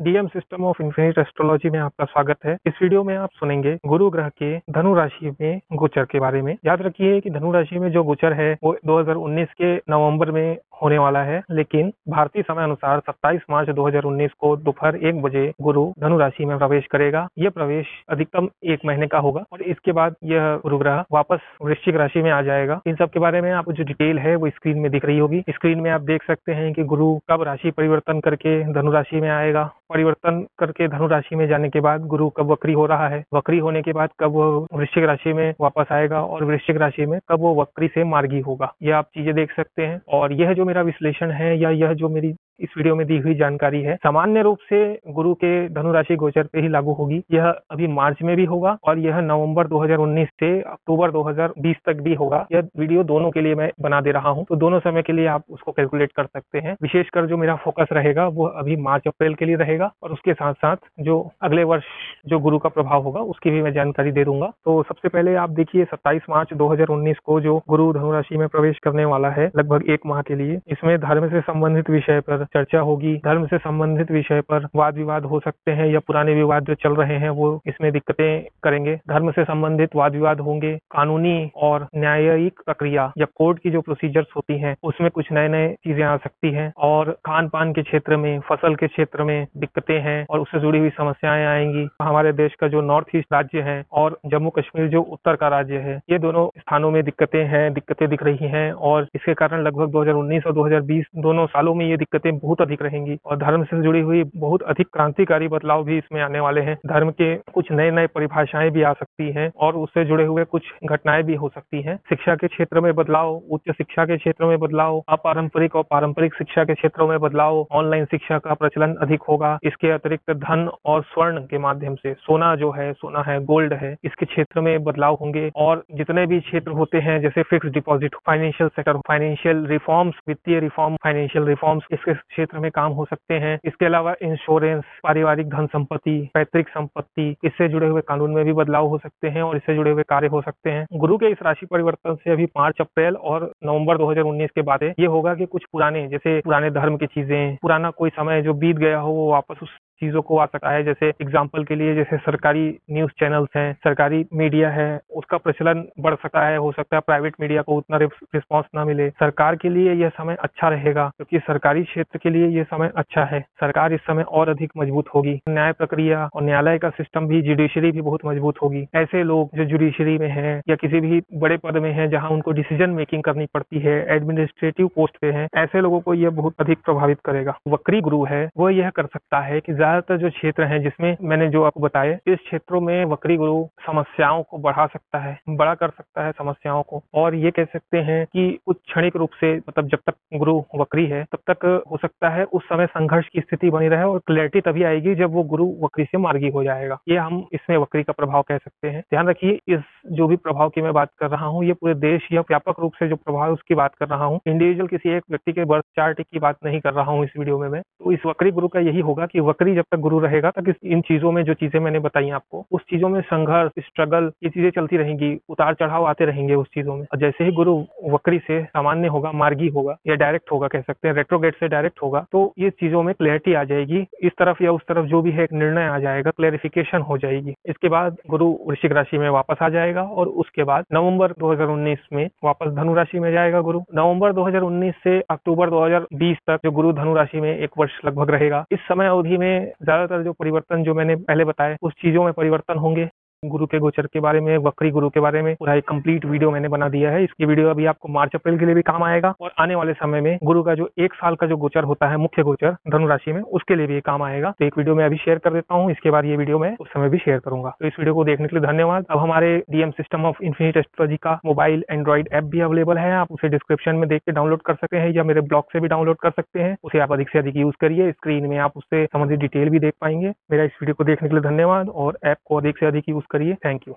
DM system of infinite astrology में आपका स्वागत है। इस वीडियो में आप सुनेंगे गुरु ग्रह के धनु राशि में गोचर के बारे में। याद रखिए कि धनु राशि में जो गोचर है, वो 2019 के नवंबर में होने वाला है। लेकिन भारतीय समय अनुसार 27 मार्च 2019 को दोपहर एक बजे गुरु धनु राशि में प्रवेश करेगा। यह प्रवेश अधिकतम एक महीने का होगा और इसके बाद यह गुरु ग्रह वापस वृश्चिक राशि में आ जाएगा। इन सब के बारे में आपको जो डिटेल है, वो स्क्रीन में दिख रही होगी। स्क्रीन में आप देख सकते हैं कि गुरु कब राशि परिवर्तन करके धनु राशि में आएगा। परिवर्तन करके धनु राशि में जाने के बाद गुरु कब वक्री हो रहा है। वक्री होने के बाद कब वो वृश्चिक राशि में वापस आएगा और वृश्चिक राशि में कब वो वक्री से मार्गी होगा। ये आप चीज़ें देख सकते हैं और यह जो मेरा विश्लेषण है या यह जो मेरी इस वीडियो में दी हुई जानकारी है, सामान्य रूप से गुरु के धनु राशि गोचर पे ही लागू होगी। यह अभी मार्च में भी होगा और यह नवंबर 2019 से अक्टूबर 2020 तक भी होगा। यह वीडियो दोनों के लिए मैं बना दे रहा हूँ तो दोनों समय के लिए आप उसको कैलकुलेट कर सकते हैं। विशेषकर जो मेरा फोकस रहेगा, वो अभी मार्च अप्रैल के लिए रहेगा और उसके साथ साथ जो अगले वर्ष जो गुरु का प्रभाव होगा, उसकी भी मैं जानकारी दे दूँगा। तो सबसे पहले आप देखिए, सत्ताईस मार्च दो हज़ार उन्नीस को जो गुरु धनुराशि में प्रवेश करने वाला है, लगभग एक माह के लिए इसमें धर्म से संबंधित विषय पर चर्चा होगी। धर्म से संबंधित विषय पर वाद विवाद हो सकते हैं या पुराने विवाद जो चल रहे हैं, वो इसमें दिक्कतें करेंगे। धर्म से संबंधित वाद विवाद होंगे। कानूनी और न्यायिक प्रक्रिया या कोर्ट की जो प्रोसीजर्स होती हैं, उसमें कुछ नए नए चीज़ें आ सकती हैं और खान पान के क्षेत्र में, फ़सल के क्षेत्र में दिक्कतें हैं और उससे जुड़ी हुई समस्याएँ आएँगी। हमारे देश का जो नॉर्थ ईस्ट राज्य है और जम्मू कश्मीर जो उत्तर का राज्य है, ये दोनों स्थानों में दिक्कतें हैं, दिक्कतें दिख रही हैं और इसके कारण लगभग 2019 और 2020 दोनों सालों में ये दिक्कतें बहुत अधिक रहेंगी और धर्म से जुड़ी हुई बहुत अधिक क्रांतिकारी बदलाव भी इसमें आने वाले हैं। धर्म के कुछ नए नए परिभाषाएँ भी आ सकती हैं और उससे जुड़े हुए कुछ घटनाएँ भी हो सकती हैं। शिक्षा के क्षेत्र में बदलाव, उच्च शिक्षा के क्षेत्र में बदलाव, अपारंपरिक और पारंपरिक शिक्षा के क्षेत्रों में बदलाव, ऑनलाइन शिक्षा का प्रचलन अधिक होगा। इसके अतिरिक्त धन और स्वर्ण के माध्यम से सोना जो है, सोना है, गोल्ड है, इसके क्षेत्र में बदलाव होंगे और जितने भी क्षेत्र होते हैं, जैसे fix deposit financial sector financial reforms वित्तीय रिफॉर्म, फाइनेंशियल रिफॉर्म्स इसके क्षेत्र में काम हो सकते हैं। इसके अलावा इंश्योरेंस, पारिवारिक धन संपत्ति, पैतृक संपत्ति, इससे जुड़े हुए कानून में भी बदलाव हो सकते हैं और इससे जुड़े हुए कार्य हो सकते हैं। गुरु के इस राशि परिवर्तन से अभी मार्च अप्रैल और नवंबर 2019 के बाद ये होगा की कुछ पुराने, जैसे पुराने धर्म की चीज़ें, पुराना कोई समय जो बीत गया हो, वो वापस उस चीज़ों को आ सकता है, जैसे एग्ज़ाम्पल के लिए जैसे सरकारी न्यूज़ चैनल्स हैं, सरकारी मीडिया है, उसका प्रचलन बढ़ सकता है, हो सकता है प्राइवेट मीडिया को उतना रिस्पॉन्स ना मिले। सरकार के लिए यह समय अच्छा रहेगा, क्योंकि सरकारी क्षेत्र के लिए यह समय अच्छा है। सरकार इस समय और अधिक मज़बूत होगी। न्याय प्रक्रिया और न्यायालय का सिस्टम भी जुडिशरी भी बहुत मज़बूत होगी। ऐसे लोग जो जुडिशरी में है या किसी भी बड़े पद में है, जहाँ उनको डिसीज़न मेकिंग करनी पड़ती है एडमिनिस्ट्रेटिव पोस्ट पे है, ऐसे लोगों को यह बहुत अधिक प्रभावित करेगा। वक्री गुरु है वो यह कर सकता है कि ज़्यादातर जो क्षेत्र हैं जिसमें मैंने जो आपको बताया, इस क्षेत्रों में वक्री गुरु समस्याओं को बढ़ा सकता है, बड़ा कर सकता है समस्याओं को। और ये कह सकते हैं कि कुछ क्षणिक रूप से मतलब जब तक गुरु वक्री है, तब तक हो सकता है उस समय संघर्ष की स्थिति बनी रहे और क्लैरिटी तभी आएगी जब वो गुरु वक्री से मार्गी हो जाएगा। ये हम इसमें वक्री का प्रभाव कह सकते हैं। ध्यान रखिए, इस जो भी प्रभाव की मैं बात कर रहा हूँ, ये पूरे देश या व्यापक रूप से जो प्रभाव है उसकी बात कर रहा हूँ। इंडिविजुअल किसी एक व्यक्ति के बर्थ चार्ट की बात नहीं कर रहा हूँ इस वीडियो में मैं। तो इस वक्री गुरु का यही होगा कि वक्री जब तक गुरु रहेगा तक इन चीज़ों में जो चीज़ें मैंने बताई आपको, उस चीज़ों में संघर्ष स्ट्रगल ये चीज़ें चलती रहेंगी, उतार चढ़ाव आते रहेंगे उस चीज़ों में। और जैसे ही गुरु वक्री से सामान्य होगा, मार्गी होगा, या डायरेक्ट होगा कह सकते हैं रेट्रोगेट से डायरेक्ट होगा तो ये चीज़ों में क्लैरिटी आ जाएगी। इस तरफ़ या उस तरफ़ जो भी है, एक निर्णय आ जाएगा क्लैरिफिकेशन हो जाएगी। इसके बाद गुरु वृश्चिक राशि में वापस आ जाएगा और उसके बाद नवंबर 2019 में वापस धनु राशि में जाएगा गुरु। नवंबर 2019 से अक्टूबर 2020 तक जो गुरु धनु राशि में एक वर्ष लगभग रहेगा। इस समय अवधि में ज़्यादातर जो परिवर्तन जो मैंने पहले बताया उस चीज़ों में परिवर्तन होंगे। गुरु के गोचर के बारे में, वक्री गुरु के बारे में पूरा एक कंप्लीट वीडियो मैंने बना दिया है। इसकी वीडियो अभी आपको मार्च, अप्रैल के लिए भी काम आएगा और आने वाले समय में गुरु का जो एक साल का जो गोचर होता है, मुख्य गोचर धनु राशि में, उसके लिए भी काम आएगा। तो एक वीडियो में अभी शेयर कर देता हूँ। इसके बाद ये वीडियो मैं उस समय भी शेयर करूँगा। तो इस वीडियो को देखने के लिए धन्यवाद। अब हमारे DM system of infinite astrology का मोबाइल एंड्रॉइड ऐप भी अवेलेबल है। आप उसे डिस्क्रिप्शन में देख के डाउनलोड कर सकते हैं या मेरे ब्लॉग से भी डाउनलोड कर सकते हैं। उसे आप अधिक से अधिक यूज़ करिए। स्क्रीन में आप उससे संबंधित डिटेल भी देख पाएँगे। मेरा इस वीडियो को देखने के लिए धन्यवाद और ऐप को अधिक से अधिक यूज़ करिए। Thank you